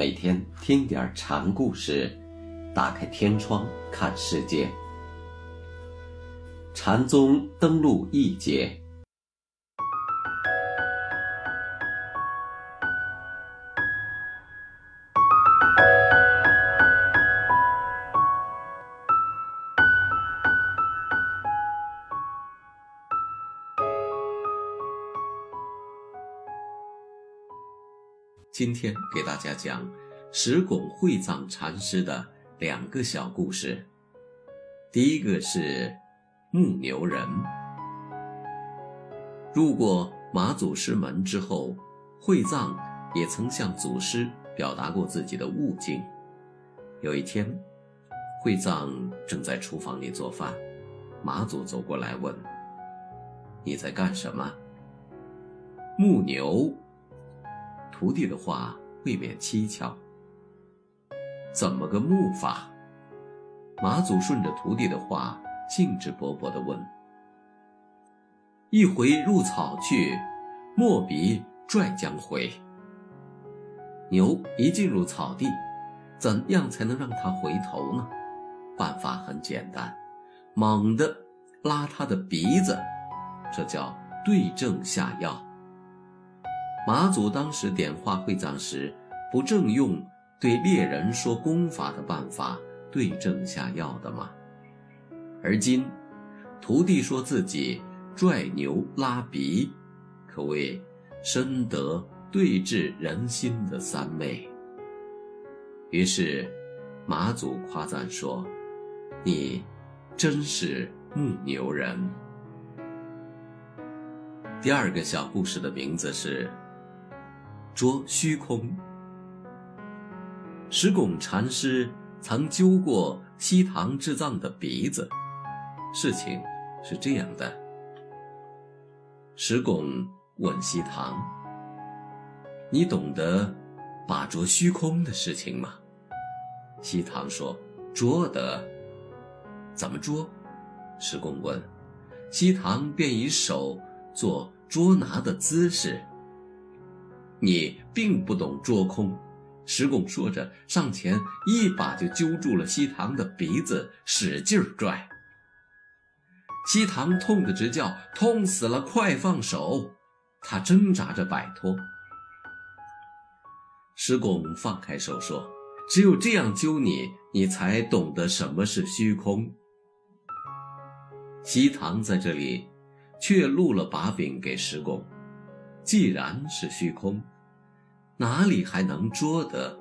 每天听点禅故事，打开天窗看世界。禅宗登陆一节。今天给大家讲石拱会藏禅师的两个小故事。第一个是牧牛人。入过马祖师门之后，会藏也曾向祖师表达过自己的悟境。有一天，会藏正在厨房里做饭，马祖走过来问：“你在干什么？”牧牛。徒弟的话未免蹊跷。怎么个木法？马祖顺着徒弟的话，兴致勃勃地问：“一回入草去，莫比拽将回。牛一进入草地，怎样才能让它回头呢？办法很简单，猛地拉它的鼻子，这叫对症下药。”马祖当时点化会藏时，不正用对猎人说功法的办法对症下药的吗？而今，徒弟说自己拽牛拉鼻，可谓深得对治人心的三昧。于是，马祖夸赞说：“你真是牧牛人。”第二个小故事的名字是。捉虚空。石拱禅师曾揪过西堂智藏的鼻子，事情是这样的。石拱问西堂：“你懂得把捉虚空的事情吗？”西堂说：“捉得。”怎么捉？石拱问。西堂便以手做捉拿的姿势。你并不懂捉空，石拱说着，上前一把就揪住了西堂的鼻子，使劲拽。西堂痛得直叫：“痛死了！快放手！”他挣扎着摆脱。石拱放开手说：“只有这样揪你，你才懂得什么是虚空。”西堂在这里却露了把柄给石拱。既然是虚空，哪里还能捉得？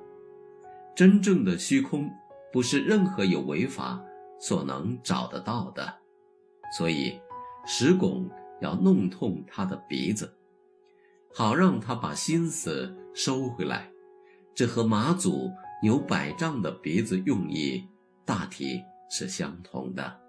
真正的虚空，不是任何有为法所能找得到的。所以，石拱要弄痛他的鼻子，好让他把心思收回来。这和马祖牛百丈的鼻子用意大体是相同的。